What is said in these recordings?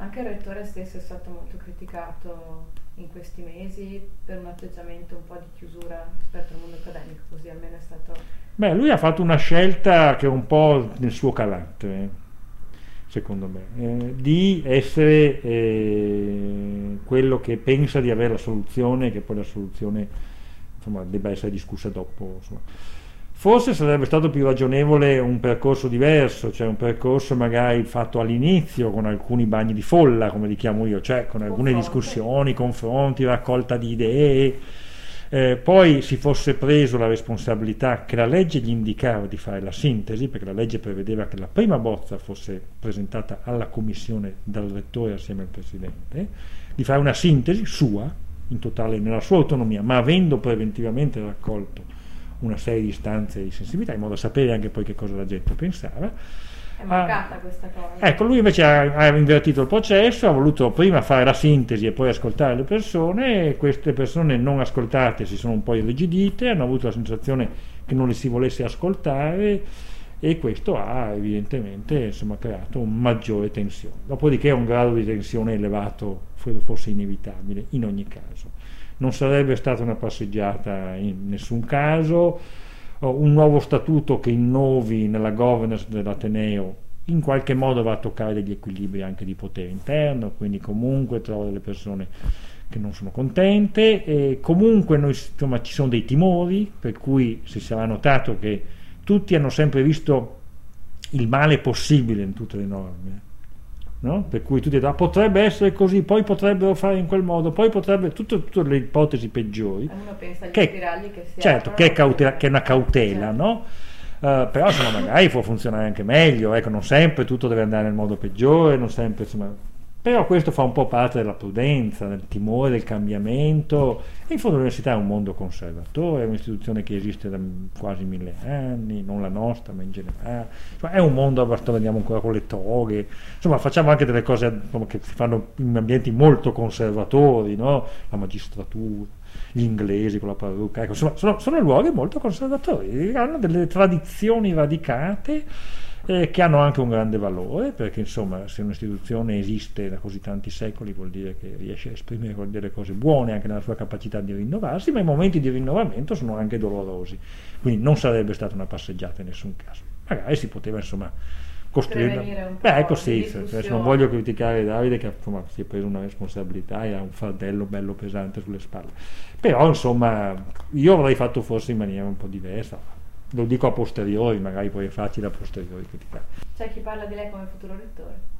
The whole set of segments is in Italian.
Anche il rettore stesso è stato molto criticato in questi mesi per un atteggiamento un po' di chiusura rispetto al mondo accademico, così almeno è stato... Beh, lui ha fatto una scelta che è un po' nel suo carattere, secondo me, eh, di essere eh, quello che pensa di avere la soluzione, che poi la soluzione insomma, debba essere discussa dopo. Insomma. Forse sarebbe stato più ragionevole un percorso diverso, cioè un percorso magari fatto all'inizio con alcuni bagni di folla, come li chiamo io, cioè con alcune discussioni, confronti, raccolta di idee, eh, poi si fosse preso la responsabilità che la legge gli indicava di fare la sintesi, perché la legge prevedeva che la prima bozza fosse presentata alla commissione dal rettore assieme al presidente, di fare una sintesi sua, in totale nella sua autonomia, ma avendo preventivamente raccolto una serie di istanze di sensibilità, in modo da sapere anche poi che cosa la gente pensava. È mancata ah, questa cosa. Ecco, lui invece ha, ha, invertito il processo, ha voluto prima fare la sintesi e poi ascoltare le persone, e queste persone non ascoltate si sono un po' irrigidite, hanno avuto la sensazione che non le si volesse ascoltare e questo ha evidentemente insomma, creato un maggiore tensione. Dopodiché un grado di tensione elevato credo fosse inevitabile in ogni caso non sarebbe stata una passeggiata in nessun caso, un nuovo statuto che innovi nella governance dell'Ateneo in qualche modo va a toccare degli equilibri anche di potere interno, quindi comunque trova delle persone che non sono contente e comunque noi, insomma, ci sono dei timori, per cui si sarà notato che tutti hanno sempre visto il male possibile in tutte le norme No? Per cui tu dici, ah, potrebbe essere così, poi potrebbero fare in quel modo, poi potrebbe, tutte, tutte le ipotesi peggiori. Uno pensa agli che, spiragli che si Certo, che è, cautela, che è, una cautela, certo. no? Uh, però insomma, magari può funzionare anche meglio, ecco, non sempre tutto deve andare nel modo peggiore, non sempre, insomma, però questo fa un po' parte della prudenza, del timore del cambiamento. E in fondo l'università è un mondo conservatore, è un'istituzione che esiste da quasi mille anni, non la nostra, ma in generale. Insomma, è un mondo, basta vediamo ancora con le toghe. Insomma, facciamo anche delle cose che si fanno in ambienti molto conservatori, no? la magistratura, gli inglesi con la parrucca. Ecco, insomma, sono, sono luoghi molto conservatori, hanno delle tradizioni radicate eh, che hanno anche un grande valore, perché insomma se un'istituzione esiste da così tanti secoli vuol dire che riesce a esprimere delle cose buone anche nella sua capacità di rinnovarsi, ma i momenti di rinnovamento sono anche dolorosi, quindi non sarebbe stata una passeggiata in nessun caso. Magari si poteva insomma costruire... Beh, ecco sì, non voglio criticare Davide che insomma, si è preso una responsabilità e ha un fardello bello pesante sulle spalle, però insomma io avrei fatto forse in maniera un po' diversa, lo dico a posteriori, magari poi è facile a posteriori criticare. C'è chi parla di lei come futuro rettore?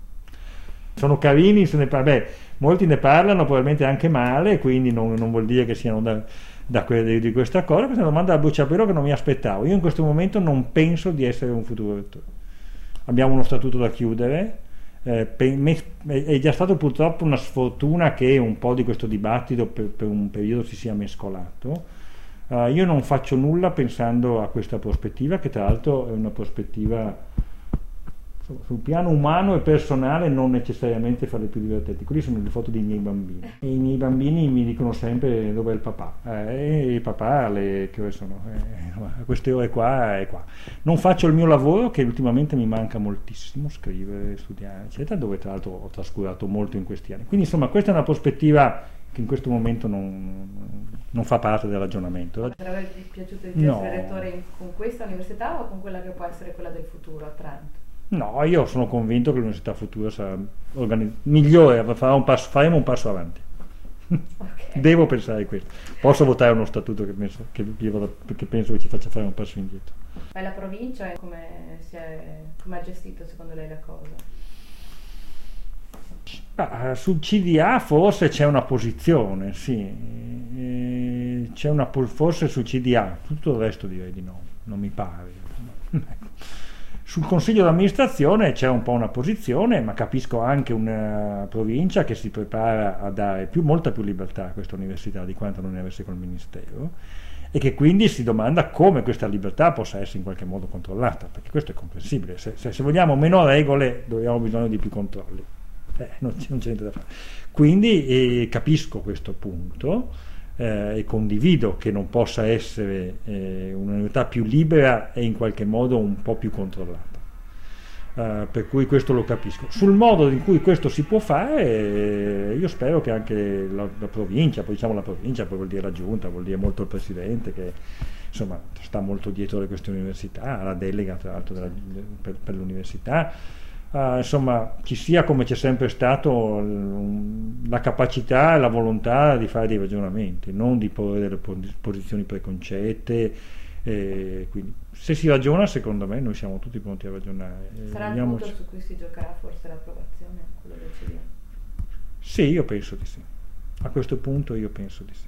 Sono carini, se ne parla, beh, molti ne parlano probabilmente anche male, quindi non, non vuol dire che siano da, da que- di questa cosa. Questa è una domanda a bruciapelo che non mi aspettavo. Io in questo momento non penso di essere un futuro rettore. Abbiamo uno statuto da chiudere, eh, me, è già stato purtroppo una sfortuna che un po' di questo dibattito per, per un periodo si sia mescolato Uh, io non faccio nulla pensando a questa prospettiva, che tra l'altro è una prospettiva sul piano umano e personale non necessariamente fra più divertenti. Quelli sono le foto dei miei bambini. E I miei bambini mi dicono sempre dove è il papà. Eh, e papà, le, che ore sono? Eh, a queste ore qua è qua. Non faccio il mio lavoro che ultimamente mi manca moltissimo, scrivere, studiare, eccetera, dove tra l'altro ho trascurato molto in questi anni. Quindi insomma questa è una prospettiva che in questo momento non, non fa parte del ragionamento. Ma Sarebbe piaciuto di no. essere rettore con questa università o con quella che può essere quella del futuro a Trento? No, io sono convinto che l'università futura sarà organiz- migliore, un passo, faremo un passo avanti. Okay. Devo pensare a questo. Posso votare uno statuto che penso che, che penso che ci faccia fare un passo indietro. Ma la provincia come, come ha gestito secondo lei la cosa? Ah, sul CDA forse c'è una posizione, sì, eh, c'è una, forse sul CDA, tutto il resto direi di no, non mi pare. Sul consiglio d'amministrazione c'è un po' una posizione, ma capisco anche una provincia che si prepara a dare più, molta più libertà a questa università di quanto non ne avesse col Ministero e che quindi si domanda come questa libertà possa essere in qualche modo controllata, perché questo è comprensibile. Se, se, se vogliamo meno regole, dobbiamo bisogno di più controlli eh, non, c'è, niente da fare. Quindi eh, capisco questo punto eh, e condivido che non possa essere eh, un'università più libera e in qualche modo un po' più controllata. Uh, per cui questo lo capisco. Sul modo in cui questo si può fare, io spero che anche la, la, provincia, poi diciamo la provincia, poi vuol dire la giunta, vuol dire molto il presidente che insomma sta molto dietro alle questioni università, la delega tra l'altro della, per, per, l'università, uh, insomma ci sia come c'è sempre stato la capacità e la volontà di fare dei ragionamenti, non di porre delle posizioni preconcette e quindi se si ragiona, secondo me, noi siamo tutti pronti a ragionare. Sarà il punto su cui si giocherà forse l'approvazione, quello decidiamo. Sì, io penso di sì. A questo punto io penso di sì.